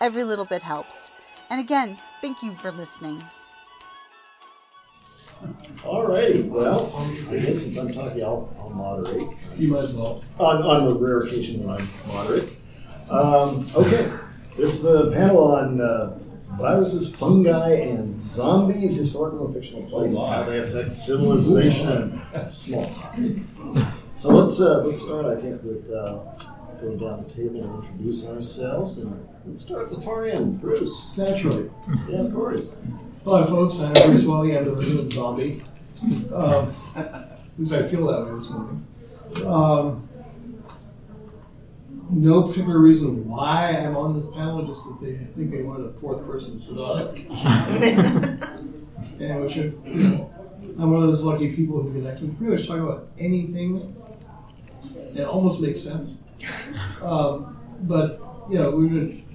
Every little bit helps. And again, thank you for listening. Alrighty, well, I guess since I'm talking, I'll, I'll moderate. You might as well. On, on the rare occasion when I'm moderate. Um, okay, this is a panel on uh, viruses, fungi, and zombies, historical and fictional plays, and how they affect civilization small talk. So let's uh, let's start, I think, with uh, going down the table and introduce ourselves. And let's start at the far end. Bruce. Naturally. Yeah, of course. Hi, folks. I'm Bruce Wiley. I'm the resident zombie. Um, at least I feel that way this morning. Um, no particular reason why I'm on this panel, just that they think they wanted a fourth person to sit on it. and which, you know, I'm one of those lucky people who can actually pretty much talk about anything. It almost makes sense. Um, but, you know, we've been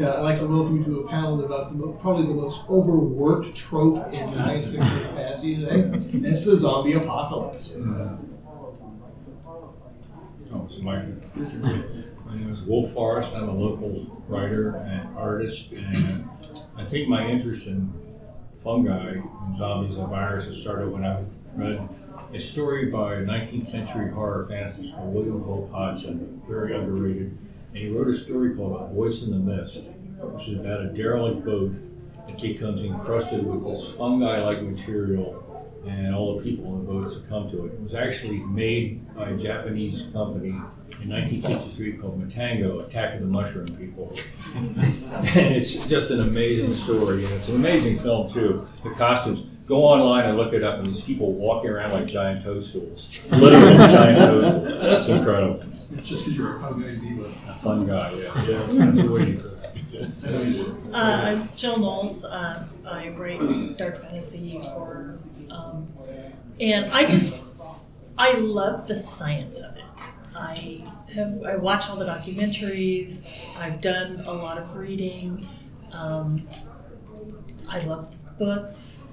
yeah, I'd like to welcome you to a panel about the, probably the most overworked trope in science fiction and fantasy today. And it's the zombie apocalypse. Oh, so my, my name is Wolf Forrest. I'm a local writer and artist, and I think my interest in fungi and zombies and viruses started when I read a story by a 19th century horror fantasist called William Hope Hodgson, very underrated. And he wrote a story called A Voice in the Mist, which is about a derelict boat that becomes encrusted with this fungi-like material and all the people on the boat succumb to it. It was actually made by a Japanese company in 1963 called Matango, Attack of the Mushroom People. and it's just an amazing story, and it's an amazing film too. The costumes. Go online and look it up, and these people walking around like giant toadstools. Literally giant toadstools. It's incredible. It's just because you're a fungi diva. A fun guy, yeah. yeah. I'm waiting for. Uh, I'm Jill Knowles. Uh, I write dark fantasy horror, um, and I just I love the science of it. I have I watch all the documentaries. I've done a lot of reading. Um, I love books.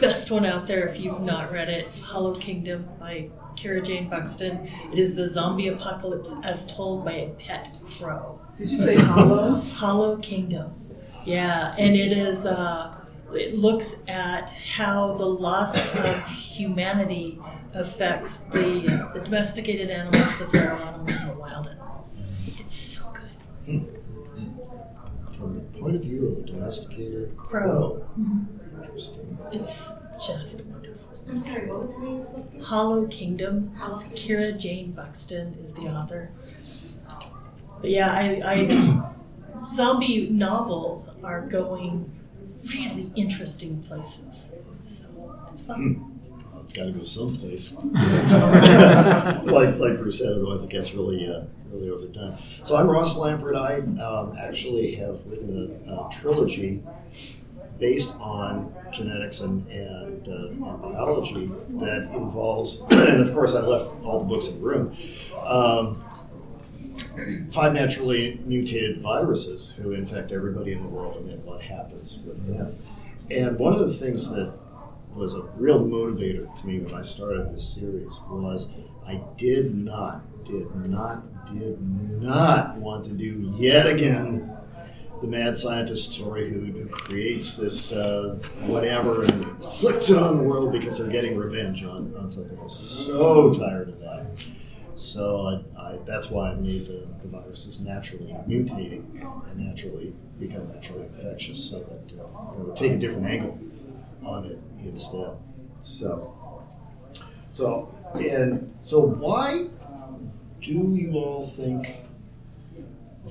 Best one out there if you've not read it, Hollow Kingdom by Kira Jane Buxton. It is the zombie apocalypse as told by a pet crow. Did you say hollow? Hollow Kingdom. Yeah, and it is. Uh, it looks at how the loss of humanity affects the uh, the domesticated animals, the feral animals, and the wild animals. It's so good. From the point of view of a domesticated Crow. Interesting. It's just wonderful. I'm sorry, what was the name of the book? Hollow Kingdom. Hollow It's Kingdom. Kira Jane Buxton is the author. But yeah, I, I zombie novels are going really interesting places. So it's fun. Well, it's got to go someplace. like like Bruce said, otherwise it gets really uh, really overdone. So I'm Ross Lampert. I um, actually have written a, a trilogy based on genetics and and, uh, and biology that involves, and of course I left all the books in the room. Um, five naturally mutated viruses who infect everybody in the world, and then what happens with them. And one of the things that was a real motivator to me when I started this series was I did not, did not, did not want to do yet again the mad scientist story who, who creates this uh, whatever and inflicts it on the world because they're getting revenge on, on something. I'm so tired of that. So I, I, that's why I made the, the viruses naturally mutating and naturally become naturally infectious, so that uh, you know, take a different angle on it instead. So, so and so why do you all think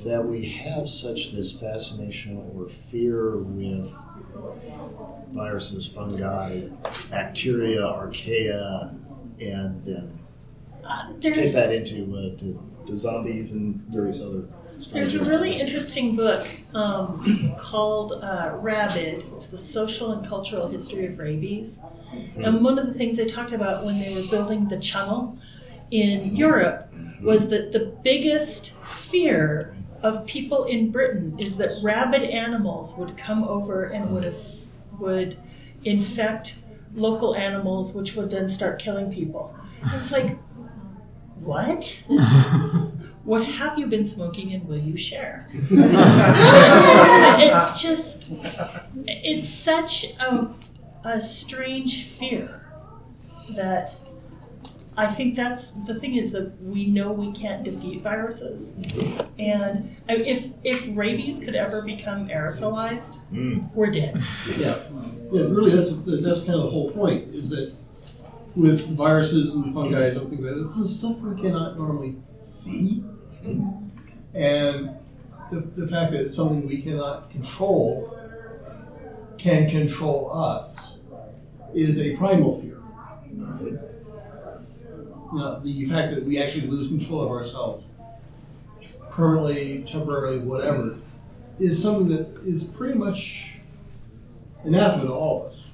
that we have such this fascination or fear with viruses, fungi, bacteria, archaea, and then Uh, take that into uh, to, to zombies and various other. There's a really interesting book um, called uh, Rabid. It's the social and cultural history of rabies. And one of the things they talked about when they were building the channel in Europe was that the biggest fear of people in Britain is that rabid animals would come over and would have, would infect local animals, which would then start killing people. I was like, what? What have you been smoking and will you share? it's just, it's such a, a strange fear that I think that's the thing is that we know we can't defeat viruses. And I- if, if rabies could ever become aerosolized, hmm. we're dead. Yeah, yeah. Really, that's that's kind of the whole point. Is that with viruses and fungi and something like that, this is stuff we cannot normally see, and the, the fact that it's something we cannot control can control us is a primal fear. Now, the fact that we actually lose control of ourselves permanently, temporarily, whatever, is something that is pretty much anathema to all of us.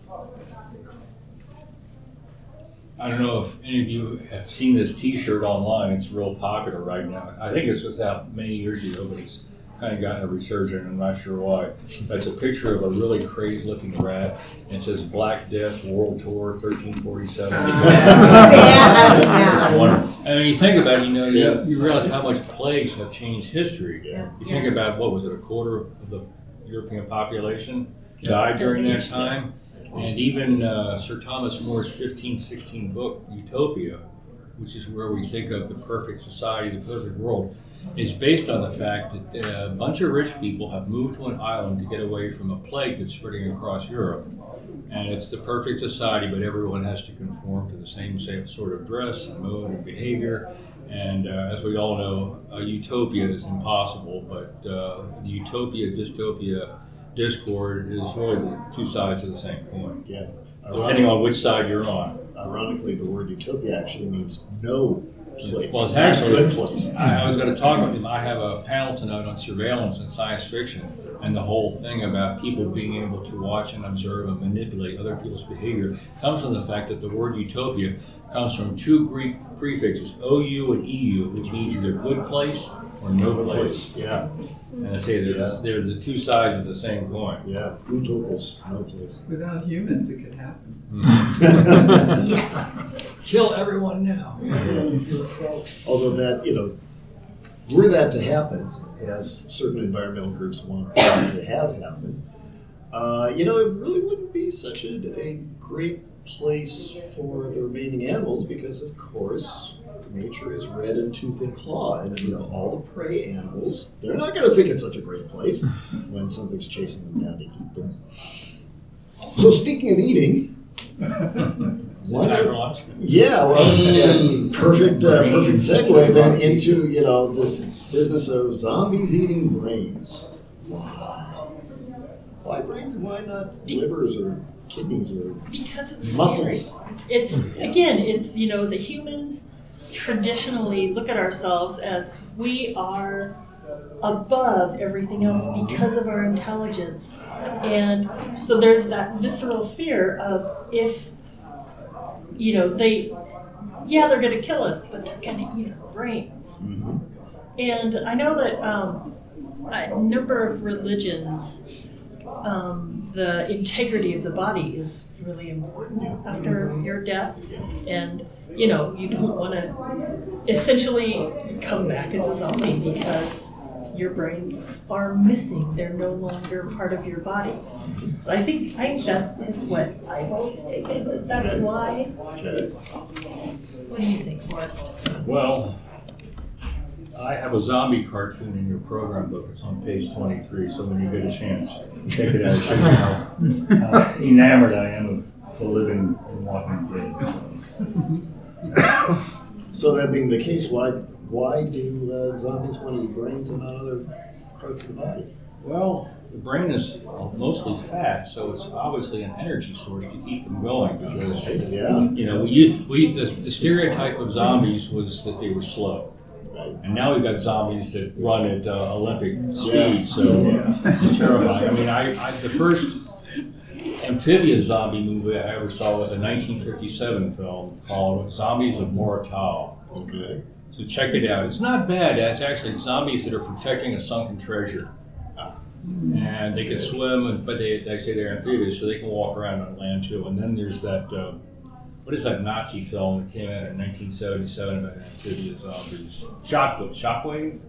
I don't know if any of you have seen this T-shirt online. It's real popular right now. I think it was out many years ago, but it's kind of gotten a resurgence. I'm not sure why. That's a picture of a really crazy-looking rat. And it says Black Death World Tour 1347. Yeah. One- And when you think about it, you know, you, you realize how much plagues have changed history. Yeah. You think about what was it, a quarter of the European population died during that time? And even uh, Sir Thomas More's 1516 book, Utopia, which is where we think of the perfect society, the perfect world, is based on the fact that uh, a bunch of rich people have moved to an island to get away from a plague that's spreading across Europe. And it's the perfect society, but everyone has to conform to the same same sort of dress and mode and behavior. And uh, as we all know, a utopia is impossible, but uh, the utopia dystopia discord is really the two sides of the same coin, Yeah. depending on which side you're on. Ironically, the word utopia actually means no place, Well, it's not actually- good place. I, I was going to talk about them. I have a panel tonight on surveillance and science fiction, and the whole thing about people being able to watch and observe and manipulate other people's behavior comes from the fact that the word utopia comes from two Greek prefixes, ou and eu, which means either good place or no No place. place. Yeah. And I say they're, the- they're the two sides of the same coin. Yeah. Utopos, no place. Without humans, it could happen. Kill everyone now. Although that, you know, were that to happen, as certain environmental groups want that to have happen, uh, you know, it really wouldn't be such a, a great place for the remaining animals because, of course, nature is red in tooth and claw, and you know all the prey animals. They're not going to think it's such a great place when something's chasing them down to eat them. So, speaking of eating. why not- yeah, well, yeah, Brains. perfect, uh, perfect segue then into you know this business of zombies eating brains. Why? Why brains? Why not livers or kidneys or Because it's muscles? scary. It's again, it's you know the humans traditionally look at ourselves as we are above everything else because of our intelligence, and so there's that visceral fear of if you know they, yeah, they're going to kill us, but they're going to eat our brains. Mhm. And I know that um, a number of religions, um, the integrity of the body is really important after your death. And, you know, you don't want to essentially come back as a zombie because your brains are missing. They're no longer part of your body. So I think I think that is what I've always taken. But that's why. Okay. What do you think, Forrest? Well, I have a zombie cartoon in your program book. It's on page twenty-three, so when you get a chance, take it out. See how how enamored I am of the living and walking dead. So that being the case, why why do uh, zombies want to eat brains and not other parts of the body? Well, the brain is mostly fat, so it's obviously an energy source to keep them going because, Yeah. you know, we, we, the, the stereotype of zombies was that they were slow. And now we've got zombies that run at uh, Olympic speed, so it's terrifying. I mean, I, I, the first amphibious zombie movie I ever saw was a 1957 film called Zombies of Mora Tau. Okay. Check it out. It's not bad. It's actually zombies that are protecting a sunken treasure. And they can swim, but they, they say they're amphibious, so they can walk around on land too. And then there's that, uh, what is that Nazi film that came out in 1977 about amphibious zombies? Shockwave? Shockwave?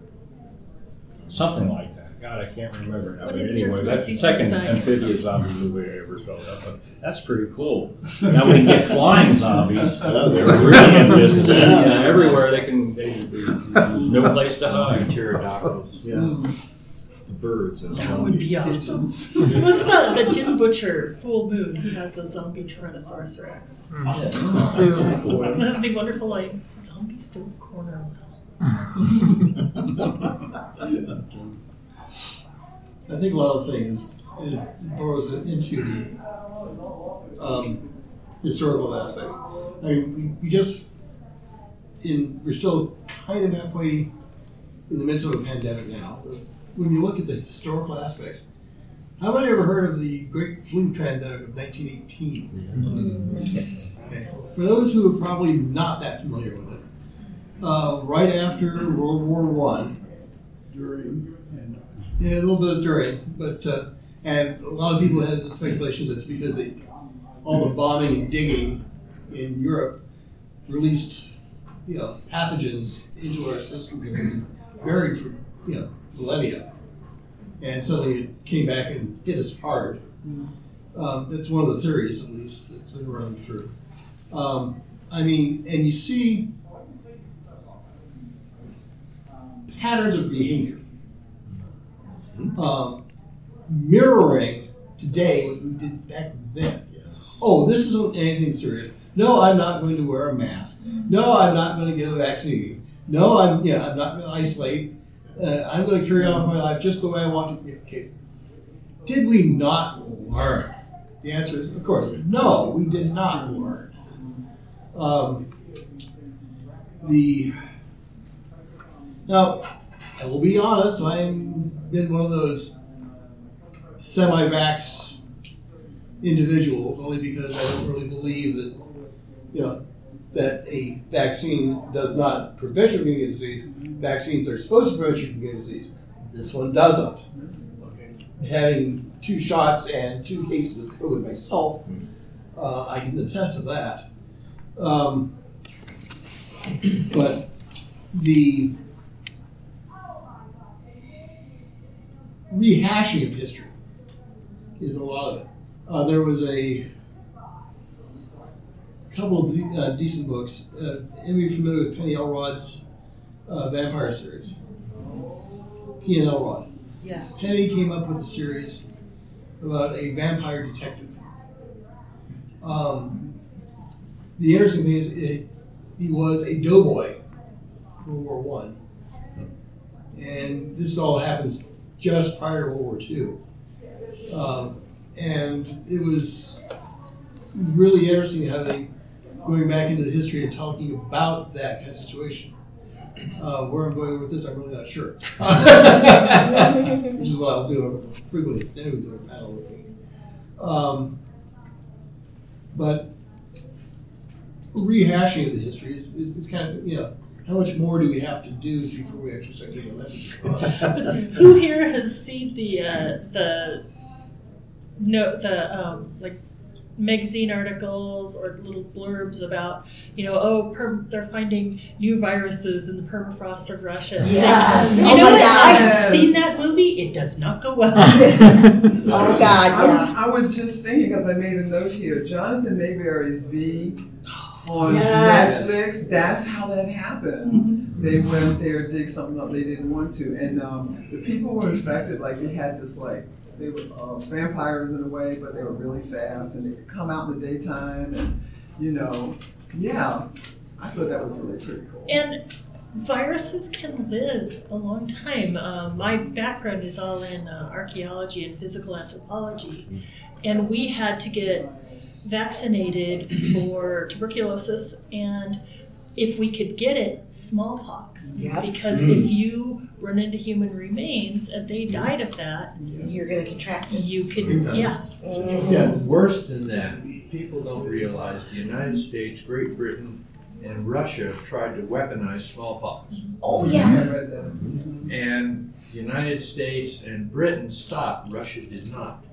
Something like that. God, I can't remember now. What But anyway, that's the second Stein- amphibious zombie movie I ever saw. That's, that's pretty cool. Now we can get flying zombies. Oh, They're they're really in business. Yeah. Yeah, everywhere they can, they, they, there's no place to hide. Pterodactyls. Yeah. The birds as That would be awesome. What's the, the Jim Butcher Full Moon? He has a zombie Tyrannosaurus Rex. Hmm. That's the wonderful line. Zombies don't corner I think a lot of things is borrows into the um, historical aspects. I mean, we, we just in we're still kind of halfway in the midst of a pandemic now. When you look at the historical aspects, how many ever heard of the Great Flu Pandemic of 1918? Okay. For those who are probably not that familiar with it, uh, right after World War One, during yeah, a little bit of during, but uh, and a lot of people had the speculations it's because they, all the bombing and digging in Europe released you know pathogens into our systems that had buried for you know millennia, and suddenly it came back and hit us hard. Um, that's one of the theories, at least, that's been running through. Um, I mean, and you see patterns of behavior um, mirroring today what we did back then. Yes. Oh, this isn't anything serious. No, I'm not going to wear a mask. No, I'm not going to get a vaccine. No, I'm yeah, I'm not going to isolate. Uh, I'm going to carry on with my life just the way I want to. Okay. Did we not learn? The answer is, of course, no. We did not learn. Um, the now, I will be honest. I've been one of those semi-vax individuals, only because I don't really believe that you know that a vaccine does not prevent you from getting a disease. Vaccines are supposed to prevent you from getting a disease. This one doesn't. Okay. Having two shots and two cases of COVID myself, uh, I can attest to that. Um, but the rehashing of history is a lot of it. Uh, there was a couple of de- uh, decent books. Uh, any of familiar with Penny Elrod's uh, vampire series? P.N. Elrod. Yes. Penny came up with a series about a vampire detective. Um, the interesting thing is, it, he was a doughboy in World War One, and this all happens just prior to World War Two. Um, and it was really interesting how they going back into the history and talking about that kind of situation. Uh, where I'm going with this, I'm really not sure. Which is what I'll do frequently. A panel. Um, but rehashing of the history is, is, is kind of, you know, how much more do we have to do before we actually start getting a message across? Who here has seen the uh, the no the um, like magazine articles or little blurbs about, you know, oh, perm- they're finding new viruses in the permafrost of Russia. Yes. You Oh know my what? gosh. I've seen that movie. It does not go well. Oh God, I was. I was just thinking, because I made a note here, Jonathan Maberry's V on Yes. Netflix, that's how that happened. They went there, dig something up they didn't want to, and um, the people were infected, like they had this like, they were uh, vampires in a way, but they were really fast, and they could come out in the daytime, and, you know, yeah, I thought that was really pretty cool. And viruses can live a long time. Um, my background is all in uh, archaeology and physical anthropology, and we had to get vaccinated for tuberculosis and if we could get it, smallpox. Yep. Because if you run into human remains and they died of that, You're gonna contract it. you could, yeah. Mhm. Yeah. Worse than that, people don't realize the United States, Great Britain, and Russia tried to weaponize smallpox. Oh, yes. And the United States and Britain stopped, Russia did not.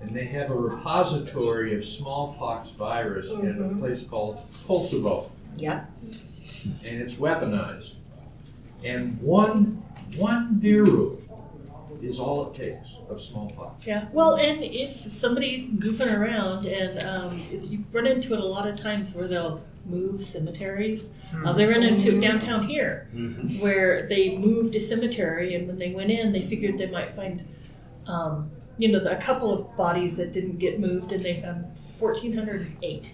And they have a repository of smallpox virus in a Mhm. place called Kosovo, Yep. and it's weaponized. And one, one viru is all it takes of smallpox. Yeah, well, and if somebody's goofing around, and um, you run into it a lot of times where they'll move cemeteries. Uh, they run into it downtown here, where they moved a cemetery, and when they went in, they figured they might find, um, you know, a couple of bodies that didn't get moved, and they found 1,408.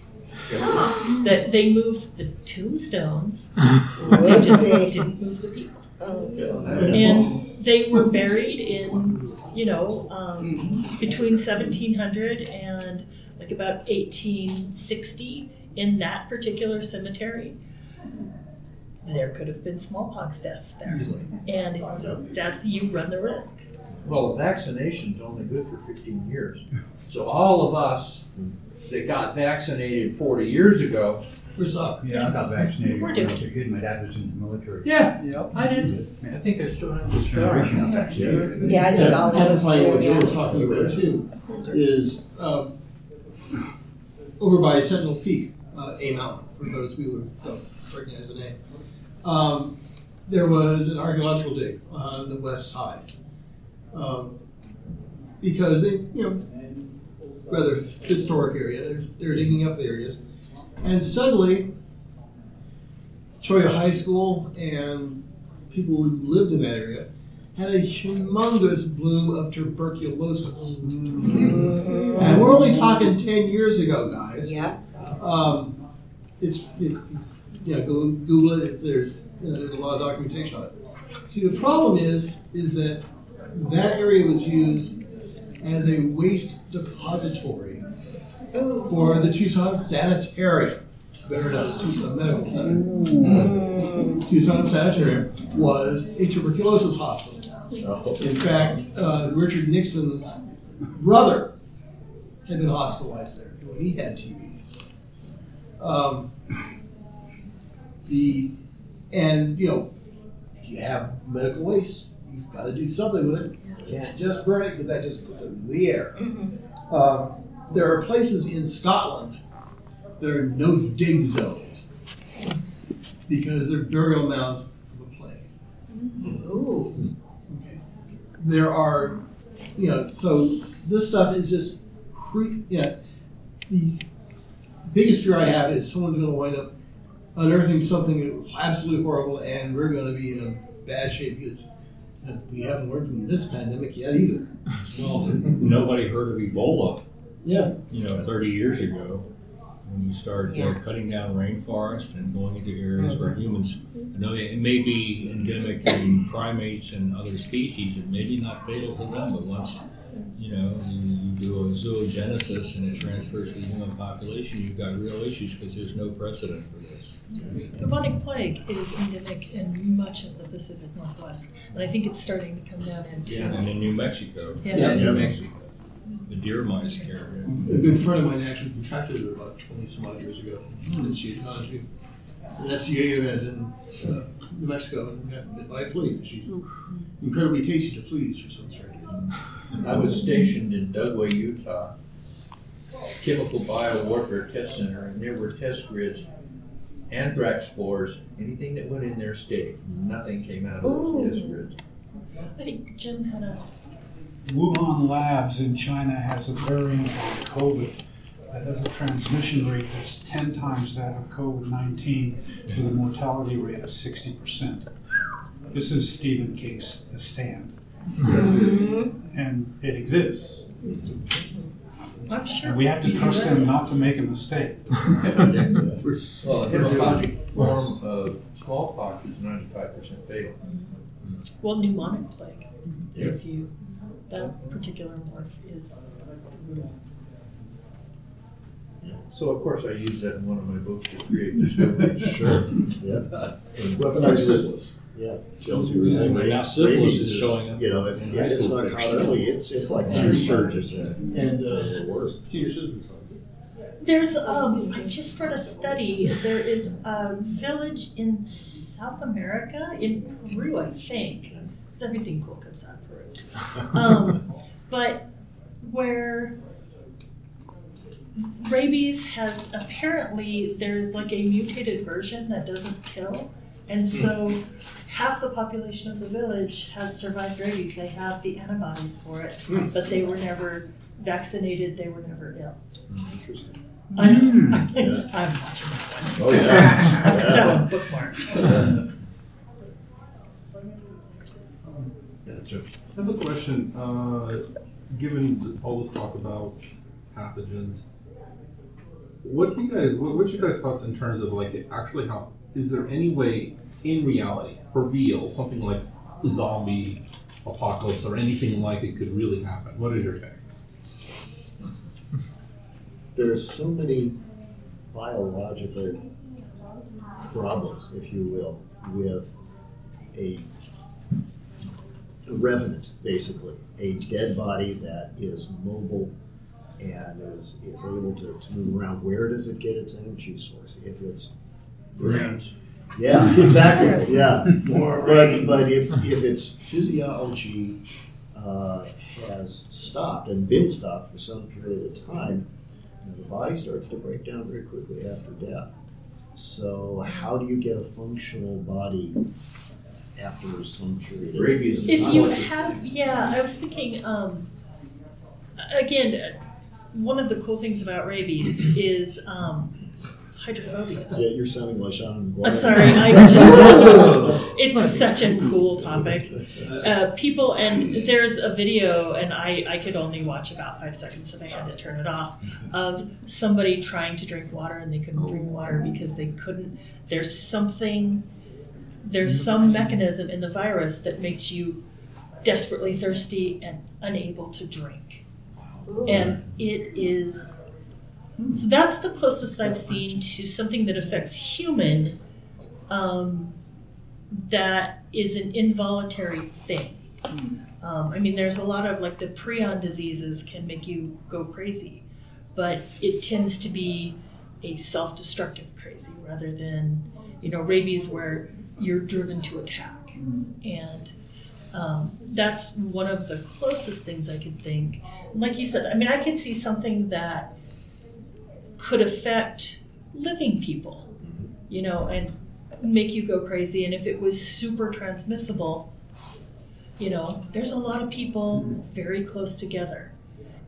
That they moved the tombstones, they just didn't move the people. Oh, And they were buried in, you know, um, between 1700 and like about 1860 in that particular cemetery. There could have been smallpox deaths there. And that's, you run the risk. Well, vaccination's only good for fifteen years. So all of us that got vaccinated forty years ago, We're sucked. Yeah, I got vaccinated We're when I was a kid. My dad was in the military. yeah, Yep. I did. I think I still have the scar. Generation of vaccinated. yeah, I think all of us Amplifying do, what Joe yeah. was talking about too, is, um, over by Sentinel Peak, uh, A Mountain, for those who don't recognize the name. Um, there was an archaeological dig on the west side. Um, because they, you know, rather historic area, they're, they're digging up the areas. And suddenly, Cholla High School and people who lived in that area had a humongous bloom of tuberculosis. And we're only talking 10 years ago, guys. Yeah. Um, it's, it, know, go Google it. There's, you know, there's a lot of documentation on it. See, the problem is, is that that area was used as a waste depository for the Tucson Sanitarium, better known as Tucson Medical Center. Mm. Tucson Sanitarium was a tuberculosis hospital. In fact, uh, Richard Nixon's brother had been hospitalized there when he had TB. Um, the and you know you have medical waste. You've got to do something with it. You can't just burn it because that just puts it in the air. Um, there are places in Scotland that are no dig zones because they're burial mounds for the plague. Ooh. Okay. There are, you know, so this stuff is just, cre- know, the biggest fear I have is someone's going to wind up unearthing something absolutely horrible, and we're going to be in a bad shape because we haven't learned from this pandemic yet either. Well, nobody heard of Ebola, Yeah. you know, thirty years ago. When you start uh, Yeah. cutting down rainforest and going into areas where humans, I know it may be endemic in primates and other species, it may be not fatal to them, but once, you know, you, you do a zoogenesis and it transfers to the human population, you've got real issues because there's no precedent for this. Bubonic plague is endemic in much of the Pacific Northwest, and I think it's starting to come down into. Yeah, And in New Mexico, Yeah. Yeah. New Mexico, the deer mice carry it. A good friend of mine actually contracted it about 20 some odd years ago. And she had gone to an SCA event in uh, New Mexico and got bit by a flea. She's incredibly tasty to fleas for some strange reason. I was stationed in Dugway, Utah, chemical biowarfare test center, and there were test grids, anthrax spores, anything that went in there stayed. Nothing came out of those test. I think Jim had a. Wuhan Labs in China has a variant of COVID that has a transmission rate that's 10 times that of COVID 19 with a mortality rate of 60%. This is Stephen King's The Stand. Mm-hmm. And it exists. I'm sure. And we have to trust them not to make a mistake. Well, a hematologic form of smallpox is ninety-five percent fatal. Well, pneumonic plague. Yeah. If you, that particular morph is. So of course I use that in one of my books to create discovery. Sure. Yeah. And Weaponized syphilis. Yeah. Shows you Yeah, everything. but now Rabies syphilis is showing up You know, if, in if high it's school not kids. caught early, it's, it's like Rabies. ninety-five percent. And, uh, Or worse. Senior citizens funds. There's um, I just read a study. There is a village in South America, in Peru, I think, because everything cool comes out of Peru. Um, but where rabies has apparently there's like a mutated version that doesn't kill, and so half the population of the village has survived rabies. They have the antibodies for it, but they were never vaccinated. They were never ill. Interesting. I know. Yeah. I'm watching that one. Oh, yeah. I've got that Yeah. one bookmarked. Yeah, Joe. I have a question. Uh, given th- all this talk about pathogens, what do you guys? What, what's your guys' thoughts in terms of like actually how? Is there any way in reality, for real, something like zombie apocalypse or anything like it could really happen? What is your take? There's so many biological problems, if you will, with a a revenant, basically, a dead body that is mobile and is, is able to, to move around. Where does it get its energy source? If it's Brains. Yeah, exactly. Yeah. More but brains. but if if its physiology uh, has stopped and been stopped for some period of time, you know, the body starts to break down very quickly after death. So how do you get a functional body after some period of Rabies If you have, yeah, I was thinking, um, again, uh, one of the cool things about rabies is um, hydrophobia. Yeah, you're sounding like Seanan McGuire. Uh, sorry, I just, it's such a cool topic. Uh, people, and there's a video, and I, I could only watch about five seconds, and I had to turn it off, of somebody trying to drink water and they couldn't drink water because they couldn't. There's something, there's some mechanism in the virus that makes you desperately thirsty and unable to drink. And it is, so that's the closest I've seen to something that affects human um, that is an involuntary thing. Um, I mean, there's a lot of like the prion diseases can make you go crazy, but it tends to be a self destructive crazy rather than, you know, rabies where you're driven to attack. And um, that's one of the closest things I could think. Like you said, I mean, I could see something that could affect living people, you know, and make you go crazy. And if it was super transmissible, you know, there's a lot of people very close together.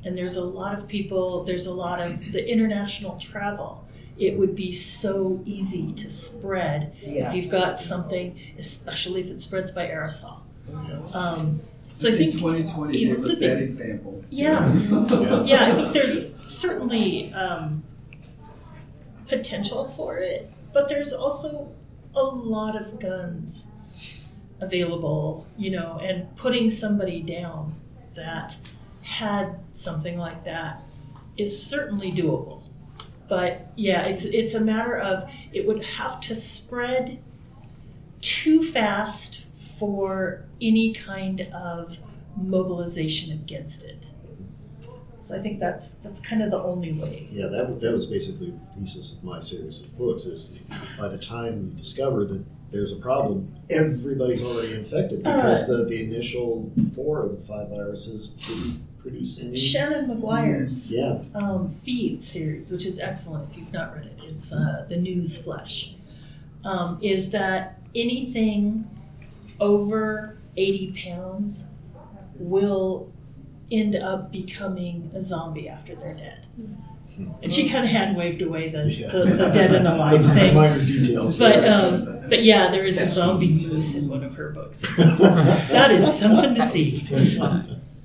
And there's a lot of people, there's a lot of the international travel. It would be so easy to spread if you've got something, especially if it spreads by aerosol. Um, so I think think 2020 even gave us that example. yeah. Yeah. Yeah, I think there's certainly um, potential for it, but there's also a lot of guns available, you know, and putting somebody down that had something like that is certainly doable. But yeah, it's it's a matter of it would have to spread too fast for any kind of mobilization against it. So I think that's that's kind of the only way. Yeah, that, that was basically the thesis of my series of books. Is by the time you discover that there's a problem, everybody's already infected because the, the initial four of the five viruses didn't produce any. Seanan McGuire's Yeah. um, feed series, which is excellent if you've not read it, it's uh, the Newsflesh, um, is that anything over 80 pounds will end up becoming a zombie after they're dead. And she kind of hand waved away the, Yeah. the, the dead and alive The thing. minor details. But um, but yeah, there is a zombie moose in one of her books. that is something to see.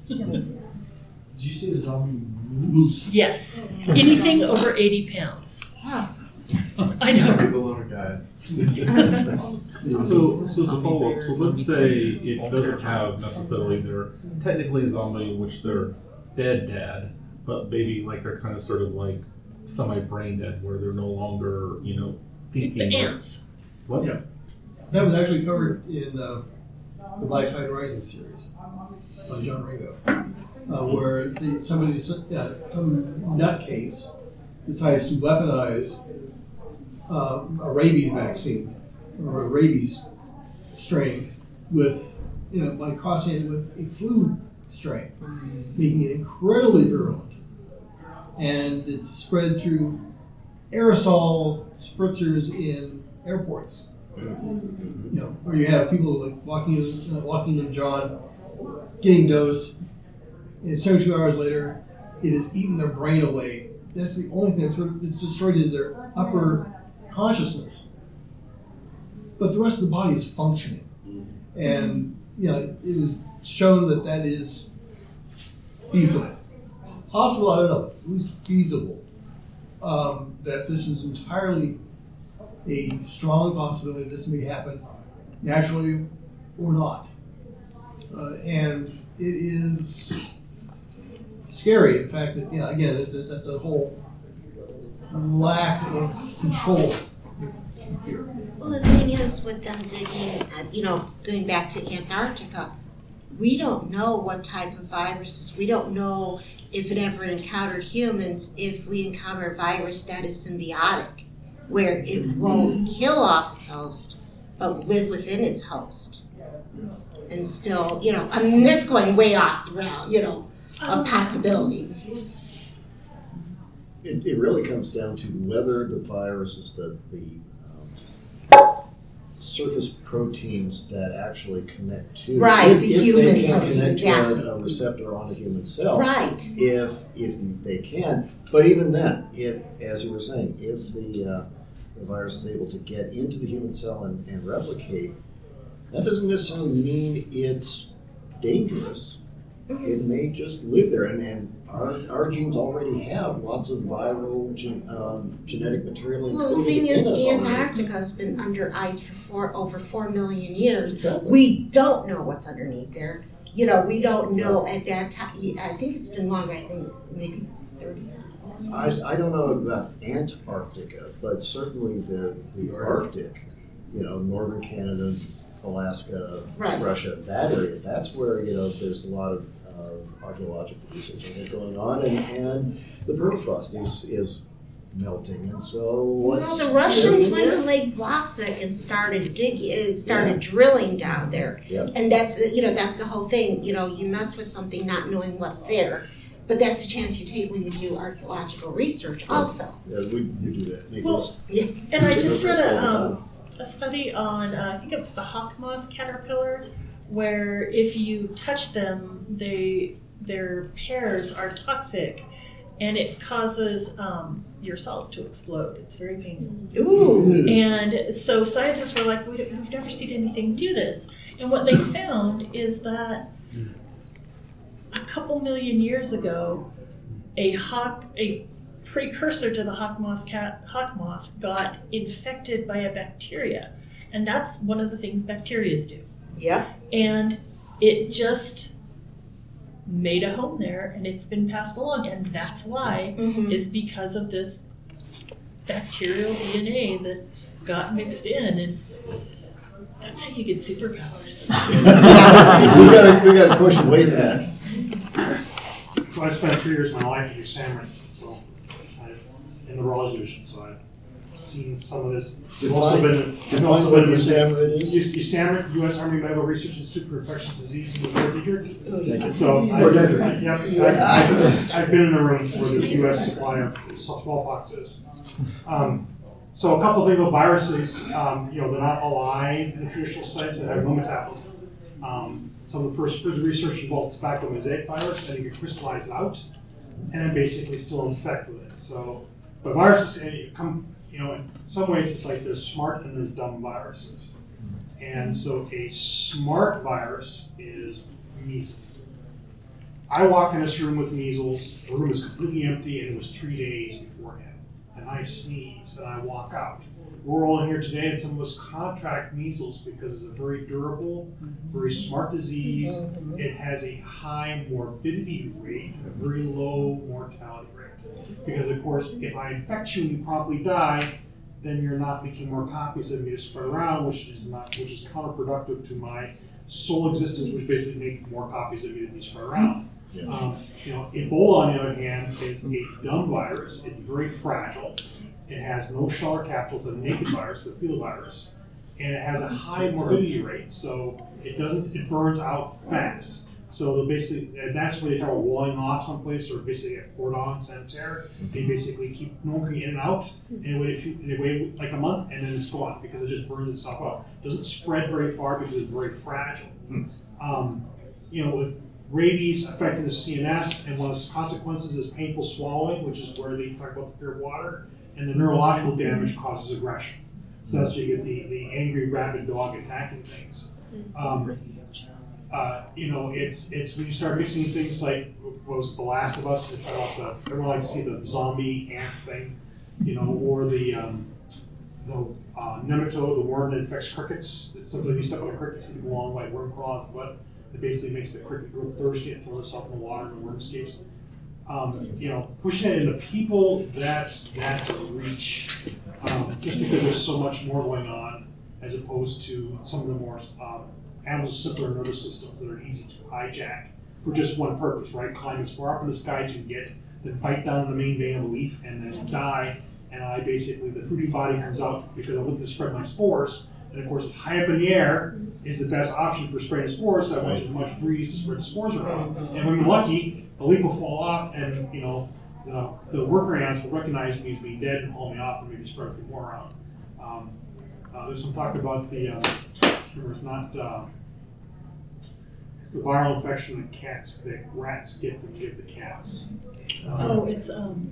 Did you see the zombie moose? Yes, anything over 80 pounds. I know. People on a diet. So, so as a follow up, so let's say it doesn't have necessarily they're technically a zombie, which they're dead, dead, but maybe like they're kind of sort of like semi brain dead, where they're no longer, you know, thinking. The ants. What? Yeah. That was actually covered in uh, the Black Tide Rising series by John Ringo, uh, where the, somebody, yeah, some nutcase decides to weaponize uh, a rabies vaccine or a rabies strain with, you know, by crossing it with a flu strain, making it incredibly virulent. And it's spread through aerosol spritzers in airports. You know, where you have people like walking, uh, walking to John, getting dosed, and 72 hours later, it has eaten their brain away. That's the only thing that's sort of it's destroyed their upper consciousness. But the rest of the body is functioning, and you know it was shown that that is feasible. Possible, I don't know, at least feasible. Um, that this is entirely a strong possibility this may happen naturally or not. Uh, and it is scary, the fact that, you know, again, that, that- that's a whole lack of control. Fear. Well, the thing is with them digging, uh, you know, going back to Antarctica, we don't know what type of viruses, we don't know if it ever encountered humans, if we encounter a virus that is symbiotic, where it won't kill off its host, but live within its host. And still, you know, I mean, that's going way off the rail, you know, of possibilities. It, it really comes down to whether the viruses, the, the surface proteins that actually connect to. Right, if- the if human they can proteins, connect exactly. to a, a receptor on a human cell. Right. If, if they can, but even then, if, as you were saying, if the, uh, the virus is able to get into the human cell and, and replicate, that doesn't necessarily mean it's dangerous. It may just live there, and, and our, our genes already have lots of viral gen, um, genetic material. Well, the thing is, already. Antarctica's been under ice for four, over four million years. Exactly. We don't know what's underneath there. You know, we don't know at that time. I think it's been longer. I think maybe thirty. I, I don't know about Antarctica, but certainly the, the Arctic, you know, northern Canada, Alaska, Right. Russia, that area, that's where, you know, there's a lot of, of archaeological research going on, and, and the permafrost is, is melting, and so Well, the Russians getting went to? Lake Vostok and started digging, uh, started drilling down there. Yep. And that's you know that's the whole thing. You know, you mess with something not knowing what's there, but that's a chance you take when you do archaeological research. Also, Yeah, we, we do that, make Well, those. And I just those read a, the um, a study on, uh, I think it was the hawk moth caterpillar, where if you touch them, they their pairs are toxic, and it causes um, your cells to explode. It's very painful. ooh, And so scientists were like, we have never seen anything do this. And what they found is that a couple million years ago, a hawk, a precursor to the hawk moth cat, hawk moth got infected by a bacteria, and that's one of the things bacteria do. yeah. And it just made a home there, and it's been passed along, and that's why Mhm. is because of this bacterial DNA that got mixed in, and that's how you get superpowers. we got a, we got a question way back. Well, I spent three years of my life in salmon, so I, in the raw side. seen some of this. I've also been, I've also been USAMRIID is. U- U.S. Army Medical Research Institute for Infectious Diseases in Fort Thank you. So, I, I, yep, I've, I've been in the room where the U.S. supply of smallpox is. Um, so a couple of things about viruses, um, you know, they're not alive in the traditional sites and have no metabolism. Um, some of the first research involved tobacco mosaic virus, and you can crystallize it out, and then basically still infect with it. So, but viruses eh, come, you know, in some ways it's like there's smart and there's dumb viruses. And so a smart virus is measles. I walk in this room with measles, the room is completely empty, and it was three days beforehand. And I sneeze and I walk out. We're all in here today, and some of us contract measles because it's a very durable, very smart disease. It has a high morbidity rate, a very low mortality rate. Because, of course, if I infect you and you probably die, then you're not making more copies of me to spread around, which is not, which is counterproductive to my sole existence, which basically makes more copies of me to be spread around. Yeah. Um, you know, Ebola, on the other hand, is a dumb virus. It's very fragile. It has no shell or capsule. It's a naked virus, a filovirus, and it has a high morbidity rate. So it doesn't. It burns out fast. So they'll basically, and that's where they talk about walling off someplace or basically a cordon sanitaire. They basically keep no one in and out. And they wait, a few, they wait like a month and then it's gone because it just burns itself out. doesn't spread very far because it's very fragile. Um, you know, with rabies affecting the CNS, and one of the consequences is painful swallowing, which is where they talk about the fear of water, and the neurological damage causes aggression. So that's where you get the, the angry rabid dog attacking things. Um, uh, you know, it's it's when you start mixing things like what was The Last of Us, it's the everyone likes to see the zombie ant thing, you know, or the um, the uh, nematode, the worm that infects crickets. Sometimes you step on a cricket, you go along like worm crawl out the. It basically makes the cricket grow thirsty and throws itself in the water and the worm escapes. Um, you know, pushing it into people, that's that's a reach. Um, just because there's so much more going on as opposed to some of the more um, animals with simpler nervous systems that are easy to hijack for just one purpose, right? Climb as far up in the sky as you can get, then bite down on the main vein of the leaf, and then die. And I basically, the fruiting body comes out because I'm looking to spread my spores. And of course, high up in the air is the best option for spreading spores. So I want as much breeze to spread the spores around. And when I'm lucky, the leaf will fall off, and you know, the, the worker ants will recognize me as being dead and haul me off, and maybe spread a few more around. Um, uh, there's some talk about the, uh, remember, it's not. Uh, it's the viral infection that cats, that rats get and give the cats. Oh, it's, um,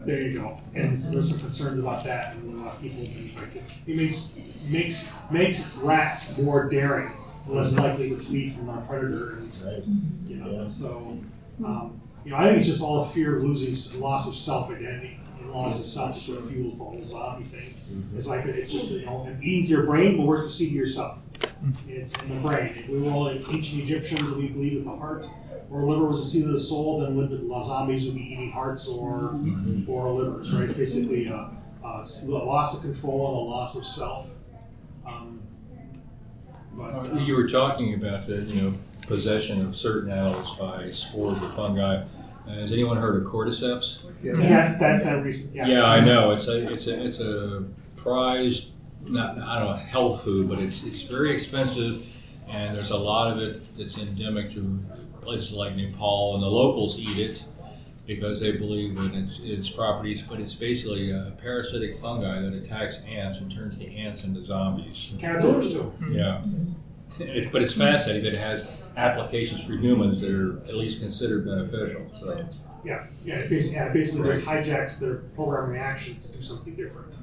There you go. And so there's some concerns about that, and a lot of people think like it. It makes makes makes rats more daring, less likely to flee from a predator, and you know. So, um, you know, I think it's just all fear of losing, loss of self identity. And loss of self is what fuels the whole zombie thing. It's like it's just you know, and eating to your brain, but where's the seed of yourself? It's in the brain. If we were all like ancient Egyptians and we believed that the heart or liver was the seed of the soul, then lipid zombies would be eating hearts or or livers, right? It's basically a loss of control and a loss of self. Um, but, uh, You were talking about the, you know, possession of certain animals by spores or fungi. Uh, has anyone heard of cordyceps? That's that's that recent. Yeah, Yeah, I know. It's a it's a it's a prized not I don't know health food, but it's it's very expensive, and there's a lot of it that's endemic to places like Nepal, and the locals eat it because they believe that it's its properties. But it's basically a parasitic fungi that attacks ants and turns the ants into zombies. Caterpillars too. Mm-hmm. Yeah. It, but it's fascinating that it has applications for humans that are at least considered beneficial. So. Yeah, yeah, it basically, yeah, it basically just hijacks their program reaction to do something different.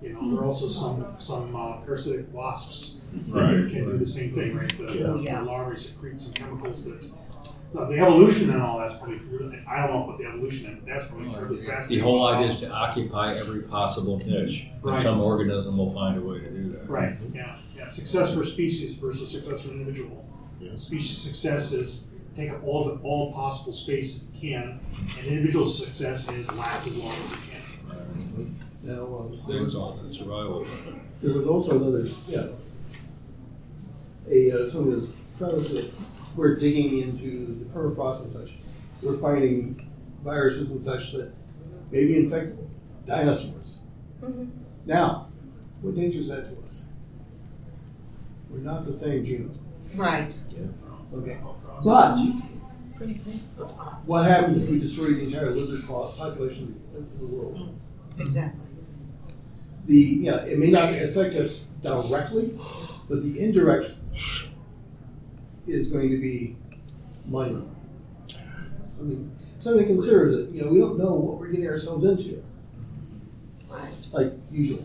You know, there are also some some uh, parasitic wasps Right. that can do the same thing, right? The, Yeah. the Yeah. larvae secrete some chemicals that. uh, the evolution and all that's probably really, I don't know about the evolution and that's probably really The fascinating. whole idea is to occupy every possible niche, and Right. some organism will find a way to do that. Right, yeah, yeah, success for a species versus success for an individual. Yeah. Species success is take up all the, all possible space you can, and individual success is last as long as you can. Now, um, there was was, all the survival. there was also another, yeah, a, uh, something that's premise that we're digging into the permafrost and such. We're finding viruses and such that maybe infect dinosaurs. Mhm. Now, what danger is that to us? We're not the same genome. Right. Okay. But Pretty close though. what happens if we destroy the entire lizard population of the world? Exactly. The yeah, it may not affect us directly, but the indirect is going to be minor. I mean, something to consider is that you know we don't know what we're getting ourselves into, Right. like usual.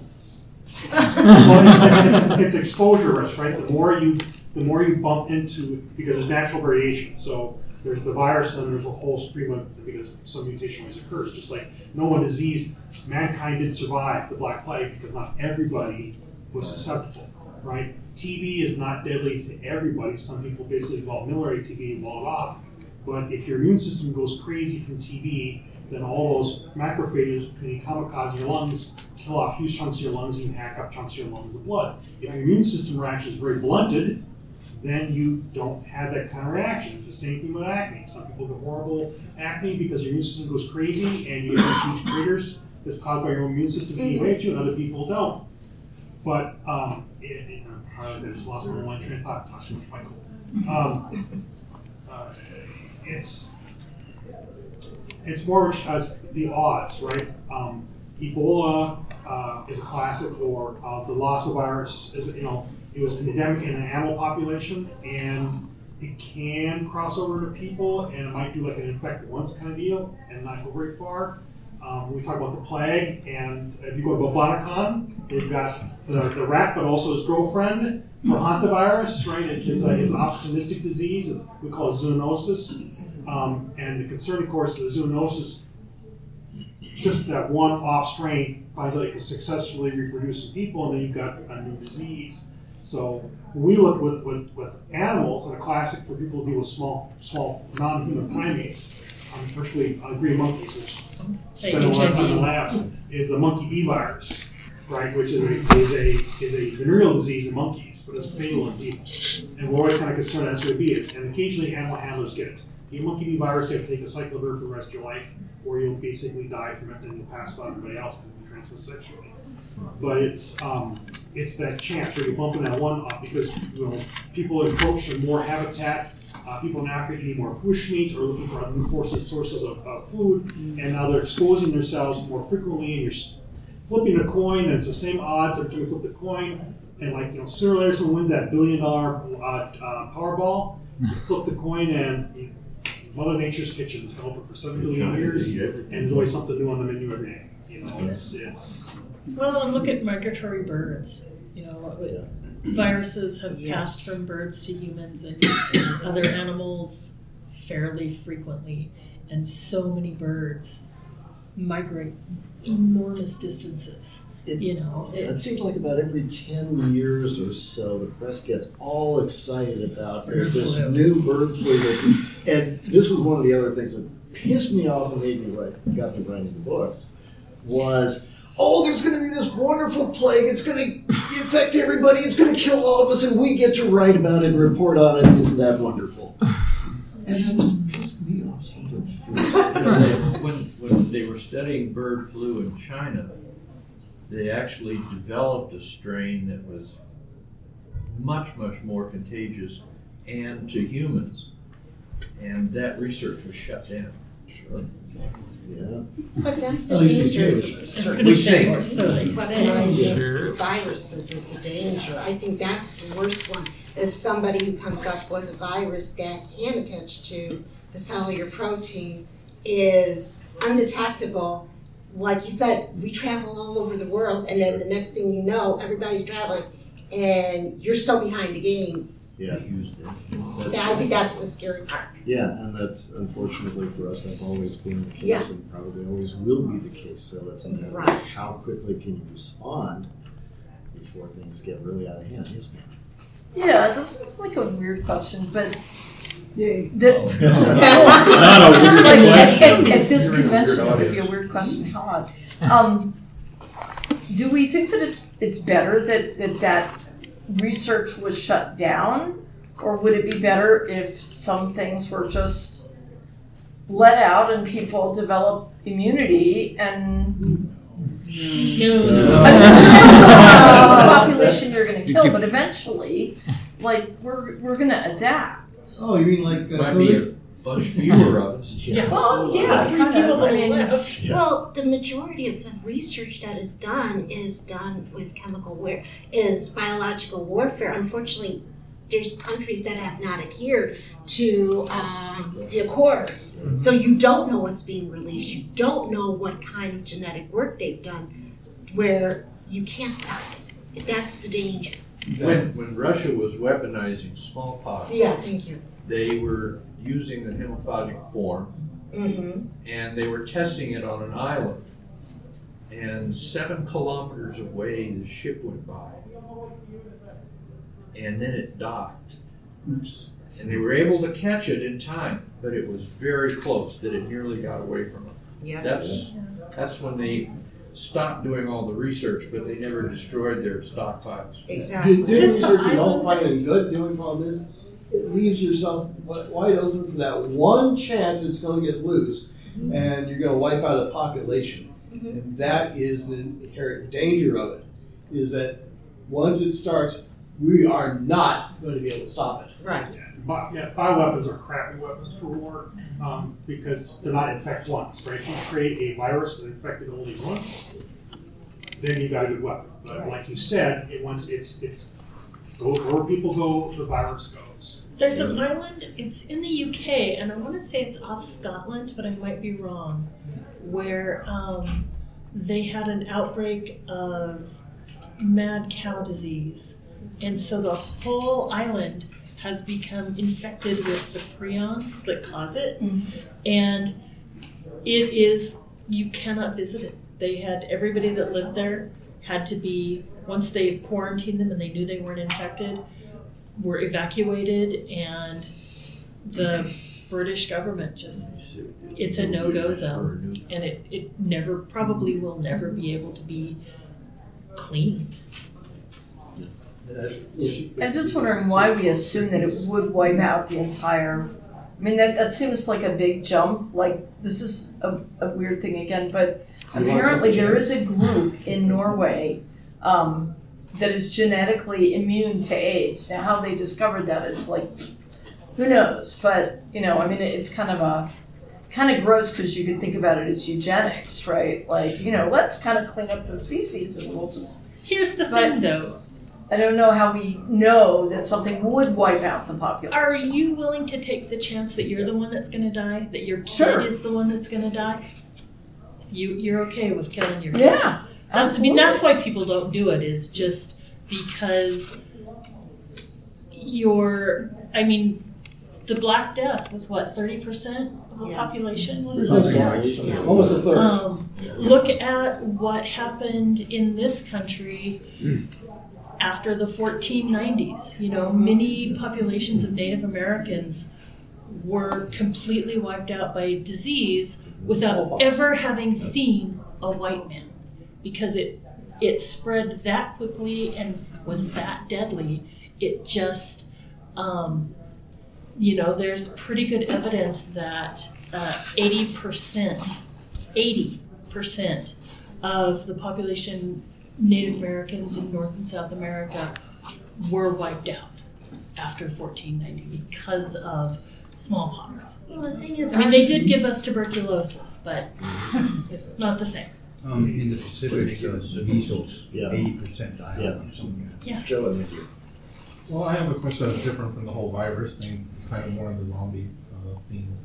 well, it's, it's, it's exposure risk, right? The more you, the more you bump into, because there's natural variation. So there's the virus, and there's a whole stream of because some mutation always occurs. Just like no one disease, mankind did survive the Black Plague because not everybody was susceptible, right? TB is not deadly to everybody. Some people basically develop miliary TB and wall it off. But if your immune system goes crazy from TB, then all those macrophages can kamikaze your lungs, kill off huge chunks of your lungs, and you hack up chunks of your lungs of blood. If your immune system reaction is very blunted, then you don't have that kind of reaction. It's the same thing with acne. Some people get horrible acne because your immune system goes crazy and you get huge triggers that's caused by your immune system getting away with you, and other people don't. But um, it, it, uh, just lost my one train of thought. Talking to Michael. Um, uh, it's it's more of uh, the odds, right? Um, Ebola uh, is a classic, or uh, the Lassa virus is, you know, it was endemic in an animal population, and it can cross over into people, and it might do like an infect once kind of deal, and not go very far. Um, we talk about the plague, and if you go to Bobanicon, they've got the, the rat, but also his girlfriend for hantavirus, right? It's, it's, a, it's an opportunistic disease. It's, we call it zoonosis. Um, and the concern, of course, is the zoonosis, just that one off strain finds out it can successfully reproduce in people, and then you've got a new disease. So when we look with, with, with animals, and a classic for people who deal with small, small non-human primates, um, especially uh, green monkeys, which spend a lot of time in labs, is the monkey B virus, right? Which is a, is a, is a venereal disease in monkeys, but it's fatal in people. And we're always kind of concerned that's what it is. And occasionally animal handlers get it. The monkey B virus, you have to take acyclovir for the rest of your life, or you'll basically die from it and you'll pass it on to everybody else because you transmit sexually. But it's um, it's that chance where you're bumping that one up because you know people encroach on more habitat. Uh, people in Africa eating more bushmeat or looking for other sources, sources of, of food, and now they're exposing themselves more frequently. And you're flipping a coin, and it's the same odds every time you flip the coin. And like you know, sooner or later, someone wins that billion dollar uh, uh, Powerball. You flip the coin, and you, Mother Nature's kitchen has been open for seven billion years, and everything. there's always something new on the menu every day. You know, it's it's Well, and look at migratory birds. You know, viruses have Yes. passed from birds to humans and other animals fairly frequently, and so many birds migrate enormous distances. It- you know, It it's- seems like about every 10 years or so, the press gets all excited about there's this new bird flu that's, and this was one of the other things that pissed me off and made me write, got me writing the books, was, oh, there's going to be this wonderful plague, it's going to infect everybody, it's going to kill all of us, and we get to write about it and report on it, and isn't that wonderful? And that just pissed me off something You know, fierce. they- when, when they were studying bird flu in China, they actually developed a strain that was much, much more contagious and to humans. And that research was shut down. Yeah. But that's the At least it's danger. huge. I was going to say, or so they say. Weaponizing viruses is the danger. I think that's the worst one. Is somebody who comes up with a virus that can attach to the cellular protein is undetectable. Like you said, we travel all over the world, and then the next thing you know, everybody's traveling, and you're so behind the game. Yeah. Used it. I think that's the scary part. Yeah, and that's unfortunately for us, that's always been the case Yeah. and probably always will be the case. So it's a matter of Right. how quickly can you respond before things get really out of hand. Yes, ma'am. Yeah, this is like a weird question, but Yay. the, Not a weird like, at, question. at, at this You're in a weird convention, it would be a audience. weird question. How odd. Um, do we think that it's it's better that, that that research was shut down, or would it be better if some things were just let out and people develop immunity and No, I no. mean, the population you're gonna kill, but eventually, like, we're, we're gonna adapt. Oh, you mean like uh, Might COVID? Bunch fewer of us. Yeah. Well, yeah, Three kind people of, that mean, left. Yeah. Well, the majority of the research that is done is done with chemical war, is biological warfare. Unfortunately, there's countries that have not adhered to um, the accords, so you don't know what's being released. You don't know what kind of genetic work they've done, where you can't stop it. That's the danger. When, when Russia was weaponizing smallpox, Yeah, thank you. they were using the hemorrhagic form Mm-hmm. and they were testing it on an island. And seven kilometers away, the ship went by. And then it docked. Oops. And they were able to catch it in time, but it was very close that it nearly got away from them. Yeah. That's, that's when they stopped doing all the research, but they never destroyed their stockpiles. Exactly. Doing Is research is all island- fine and good. The only problem is it leaves yourself wide open for that one chance it's going to get loose, and you're going to wipe out a population. Mhm. And that is the inherent danger of it. Is that once it starts, we are not going to be able to stop it. Right. Bi- yeah, bioweapons are crappy weapons for war um, because they're not infect once, right? If you create a virus that infected only once, then you've got a good weapon. But like you said, it once it's it's go where people go, the virus goes. There's an island, it's in the UK, and I want to say it's off Scotland, but I might be wrong, where um, they had an outbreak of mad cow disease. And so the whole island has become infected with the prions that cause it. And it is, you cannot visit it. They had, everybody that lived there had to be, once they've quarantined them and they knew they weren't infected, were evacuated and the British government just it's a no-go zone and it, it never probably will never be able to be clean. That's, you know, I'm just wondering why we assume that it would wipe out the entire. I mean, that, that seems like a big jump. Like, this is a, a weird thing again, but apparently there is a group in Norway um, that is genetically immune to AIDS. Now, how they discovered that is like, who knows? But, you know, I mean, it's kind of a. Kind of gross because you could think about it as eugenics, right? Like, you know, let's kind of clean up the species and we'll just Here's the thing though. I don't know how we know that something would wipe out the population. Are you willing to take the chance that you're the one that's gonna die? That your kid Sure. is the one that's gonna die? You you're okay with killing your kid? Yeah, That's, I mean that's why people don't do it is just because you're I mean the Black Death was what, thirty percent of the Yeah. population was it? Almost Yeah. Almost a third. Um, look at what happened in this country after the 1490s. You know, many populations of Native Americans were completely wiped out by disease without ever having seen a white man because it it spread that quickly and was that deadly. It just um, you know, there's pretty good evidence that uh, 80%, 80% of the population, Native Americans in North and South America, were wiped out after 1490 because of smallpox. Well, the thing is, I mean, they did give us tuberculosis, but not the same. Um, in the Pacific, uh, measles, Yeah. eighty percent die Yeah. out or something. Yeah. Joe, I'm with you. Well, I have a question that's different from the whole virus thing, kind of more on the zombie uh, theme.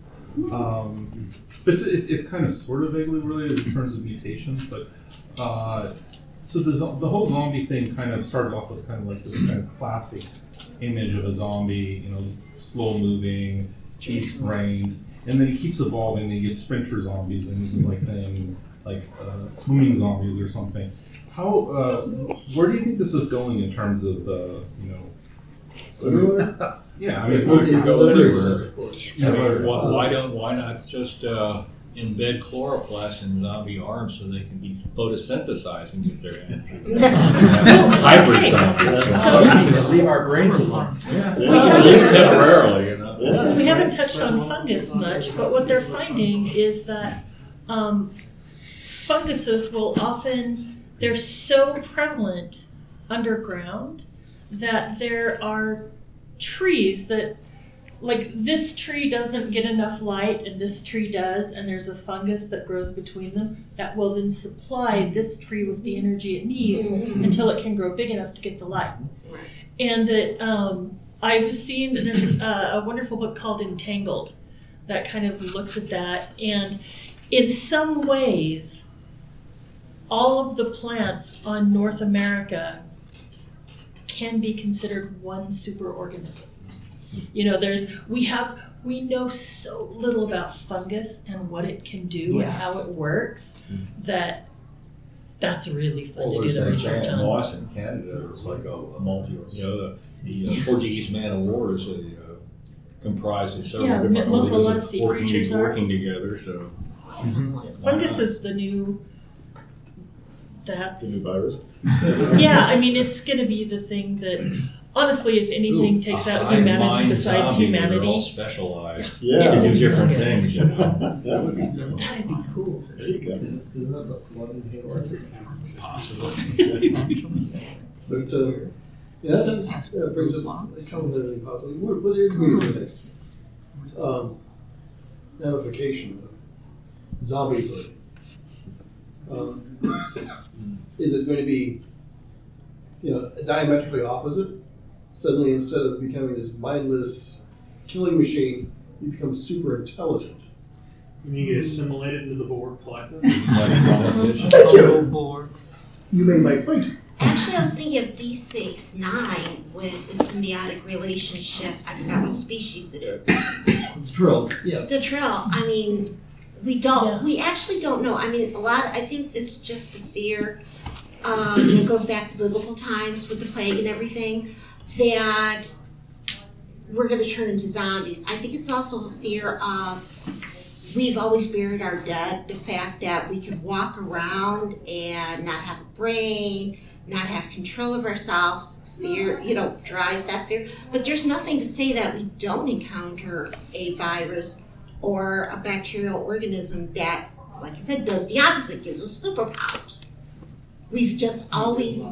Um, but it's, it's, it's kind of sort of vaguely related in terms of mutations, but uh, so the, zo- the whole zombie thing kind of started off with kind of like this kind of classic image of a zombie, you know, slow moving, eats brains, and then it keeps evolving. They get sprinter zombies and like saying like uh, swimming zombies or something. How uh, where do you think this is going in terms of the you know Everywhere? yeah, I mean, Well, it in could go delivery anywhere. sense, of. Yeah, but- Why, why don't, why not just, uh, embed chloroplast in zombie arms so they can be photosynthesized and get their energy? Hybrid Okay. zombies. So- Leave our brains alone. At least temporarily, you know? Yeah. We haven't touched on fungus much, but what they're finding is that um, funguses will often they're so prevalent underground that there are trees that like this tree doesn't get enough light and this tree does and there's a fungus that grows between them that will then supply this tree with the energy it needs Mhm. until it can grow big enough to get the light and that um, I've seen that there's a, a wonderful book called Entangled that kind of looks at that. And in some ways, all of the plants on North America can be considered one superorganism. You know, there's we have we know so little about fungus and what it can do and how it works that that's really fun Well, to do the there's research on. moss in Canada, it's like a, a multi, you know, the, the uh, Portuguese man of war is a, uh, comprised of several Yeah, different most- a lot of organisms sea working, are. working together, so. Fungus is the new. That's The new virus? yeah, I mean it's going to be the thing that honestly, if anything Ooh, takes out humanity besides zombie all humanity, specialized. Yeah. To do different Fungus. things, you know. That would be cool. that'd be cool. There you go. Isn't that the flood in Halo? Possible. But, uh, yeah, that that brings up a culinary possibility. What, what is going to be the next um, ramification of zombiehood? Um, is it going to be, you know, diametrically opposite? Suddenly, instead of becoming this mindless killing machine, you become super intelligent. When you get assimilated into the Borg collective. Thank you. Borg. You made my point. Actually, I was thinking of DS9 with the symbiotic relationship. I forgot what species it is. The Trill, yeah. The Trill. I mean, we don't. We actually don't know. I mean, a lot. I think it's just the fear. Um, it goes back to biblical times with the plague and everything. That we're going to turn into zombies. I think it's also a fear of we've always buried our dead. The fact that we can walk around and not have a brain, not have control of ourselves. Fear, you know, drives that fear. But there's nothing to say that we don't encounter a virus or a bacterial organism that, like I said, does the opposite, gives us superpowers. We've just always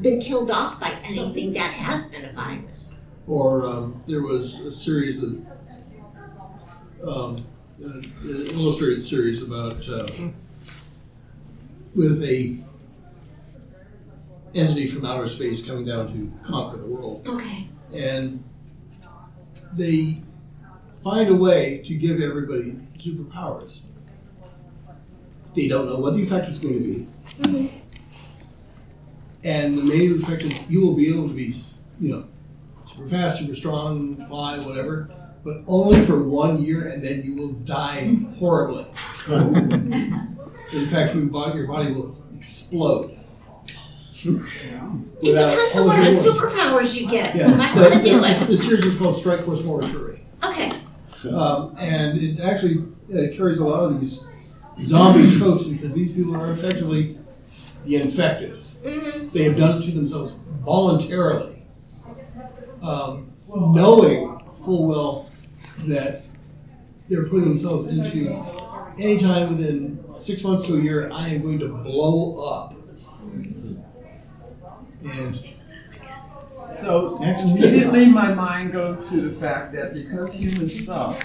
been killed off by anything that has been a virus. Or um, there was a series of um, an illustrated series about uh, with a entity from outer space coming down to conquer the world, Okay. and they find a way to give everybody superpowers. They don't know what the effect is going to be. Mm-hmm. And the main effect is you will be able to be, you know, super fast, super strong, fly, whatever, but only for one year, and then you will die horribly. In fact, your body, your body will explode. It depends on what kind of superpowers you get. Yeah, You but want to do the, it. the series is called Strike Force Morituri. Okay. Um, and it actually uh, carries a lot of these zombie tropes because these people are effectively the infected. Mhm. They have done it to themselves voluntarily, um, knowing full well that they're putting themselves into any time within six months to a year, I am going to blow up. And So Next. immediately my mind goes to the fact that because humans suck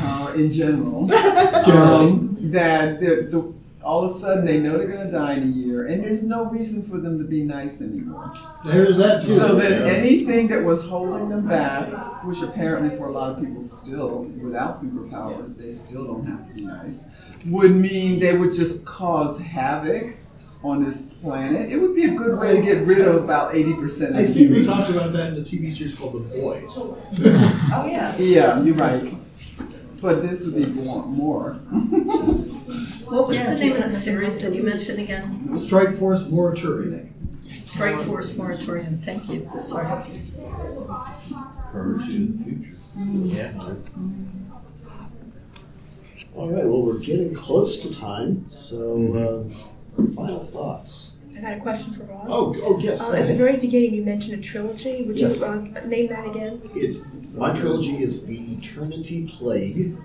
uh, in general, um, that the, the, all of a sudden they know they're going to die in a year, and there's no reason for them to be nice anymore. There's that too. So that Yeah. anything that was holding them back, which apparently for a lot of people still, without superpowers, they still don't have to be nice, would mean they would just cause havoc on this planet. It would be a good way to get rid of about 80% of I think they humans. talked about that in the TV series called The Boys. Oh, yeah. Yeah, you're right. But this would be more. more. What was Yeah, the name of the series that you mentioned again? Strike Force Morituri. Strike Force Moratorium. Thank you. Sorry. Prior to the future. Yeah. All right, well, we're getting close to time, so um, final thoughts. I got a question for Ross. Oh, oh, yes, Uh, at the very beginning, you mentioned a trilogy. Would Yes. you uh, name that again? It, my trilogy is The Eternity Plague,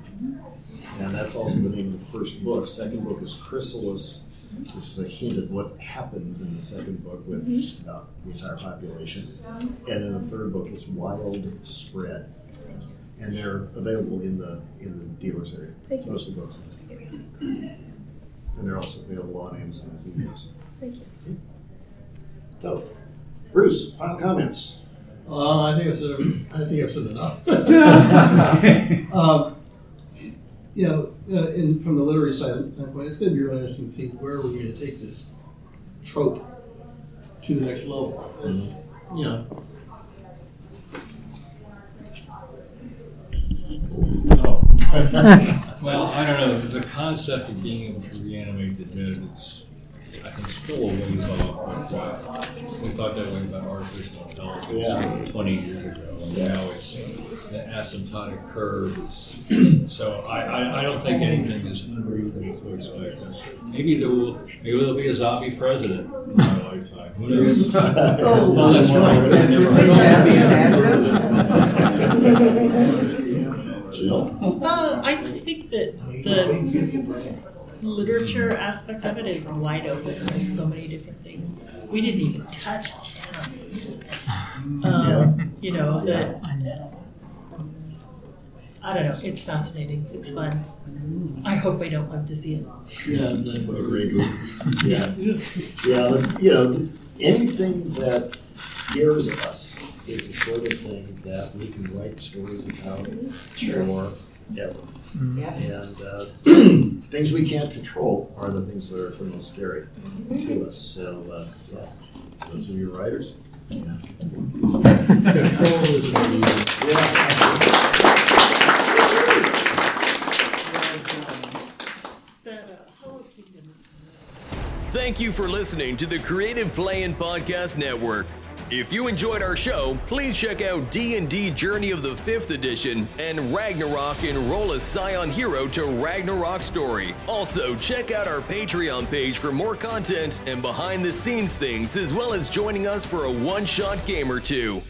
and that's also the name of the first book. Second book is Chrysalis, which is a hint of what happens in the second book with Mhm. just about the entire population. And then the third book is Wild Spread. And they're available in the in the dealers area. Thank you. Most of the books. And they're also available on Amazon as ebooks. Thank you. So, Bruce, final comments. Uh, I think I've said, I think I've said enough. um, you know, uh, in, from the literary side standpoint, it's going to be really interesting to see where we're going to take this trope to the next level. It's, you know, Oh. Well, I don't know, the concept of being able to reanimate the dead is, I think, still a ways off, but, uh, we thought that way about artificial Yeah. intelligence twenty years ago, and Yeah. now it's the asymptotic curve. So I, I, I don't think anything is unreasonable to expect. Maybe there will, maybe there'll be a zombie president in my lifetime, who knows? Oh, No, that's right. that's Never right. mind. Uh, I think that the literature aspect of it is wide open. There's so many different things. We didn't even touch animals. Um, You know, that. I don't know. It's fascinating. It's fun. I hope I don't live to see it. Yeah, exactly. Agreed. Yeah. Yeah, you know, anything that scares us is the sort of thing that we can write stories about Sure. forever. Yeah. And uh, things we can't control are the things that are the most scary to us. So, uh, yeah, those are your writers. Yeah. Control is Thank you for listening to the Creative Play and Podcast Network. If you enjoyed our show, please check out D&D Journey of the 5th Edition and Ragnarok Enroll a Scion Hero to Ragnarok Story. Also, check out our Patreon page for more content and behind the scenes things as well as joining us for a one-shot game or two.